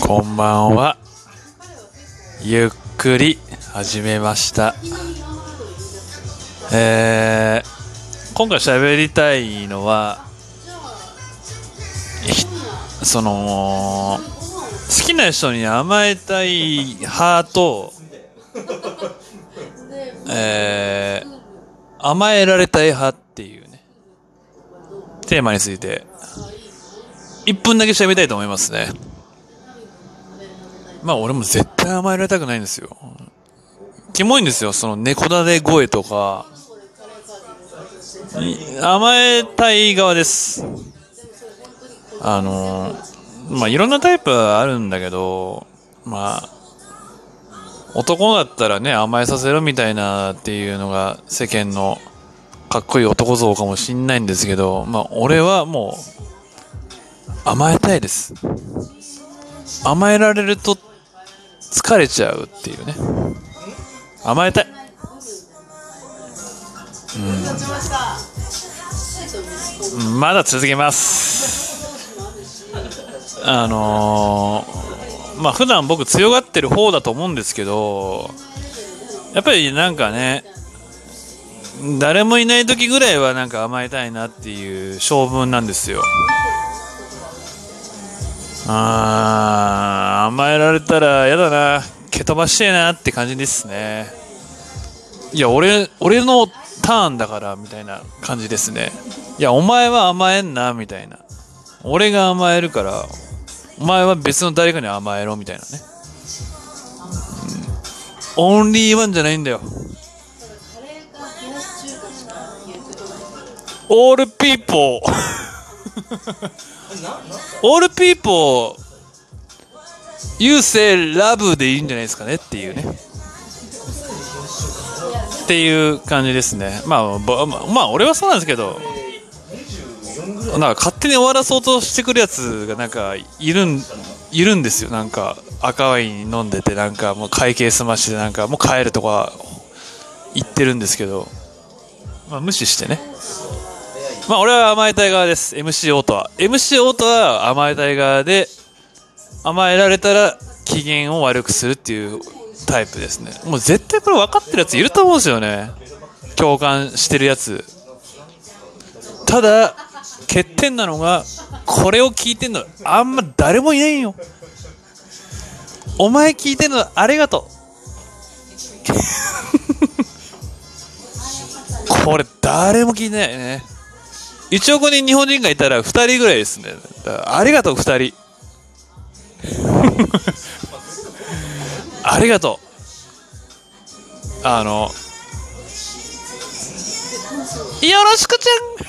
こんばんは。ゆっくり始めました。えー、今回喋りたいのは、その、好きな人に甘えたい派と、えー、甘えられたい派っていうね、テーマについて、1分だけ喋りたいと思いますね。まあ俺も絶対甘えられたくないんですよ。キモいんですよ、その猫撫で声とか。甘えたい側です。あの、まあいろんなタイプあるんだけど、まあ、男だったらね、甘えさせろみたいなっていうのが世間のかっこいい男像かもしんないんですけど、まあ俺はもう甘えたいです。甘えられると疲れちゃうっていうね。甘えたい。うん。まだ続けます。あのー、まあ普段僕強がってる方だと思うんですけど、やっぱりなんかね、誰もいない時ぐらいはなんか甘えたいなっていう性分なんですよ。あー甘えられたらやだな。蹴飛ばしてえなって感じですね。いや俺俺のターンだからみたいな感じですね。いやお前は甘えんなみたいな。俺が甘えるからお前は別の誰かに甘えろみたいなね、うん。オンリーワンじゃないんだよ。 all people all people You say love でいいんじゃないですかねっていうね。っていう感じですね。まあままあ俺はそうなんですけどなんか勝手に終わらそうとしてくるやつがなんかいるんいるんですよ。なんか赤ワイン飲んでてなんかもう会計済ましてなんかもう帰るとか言ってるんですけど。まあ無視してね。まあ俺は甘えたい側です。MC オートは。MC オートは甘えたい側で、甘えられたら機嫌を悪くするっていうタイプですね。もう絶対これ分かってるやついると思うんですよね。共感してるやつ。ただ、欠点なのが、これを聞いてんのあんま誰もいないよ。お前聞いてんのありがとう。これ誰も聞いてないよね。1億人日本人がいたら2人ぐらいですね。ありがとう、2人。ありがとう。あの、よろしくちゃん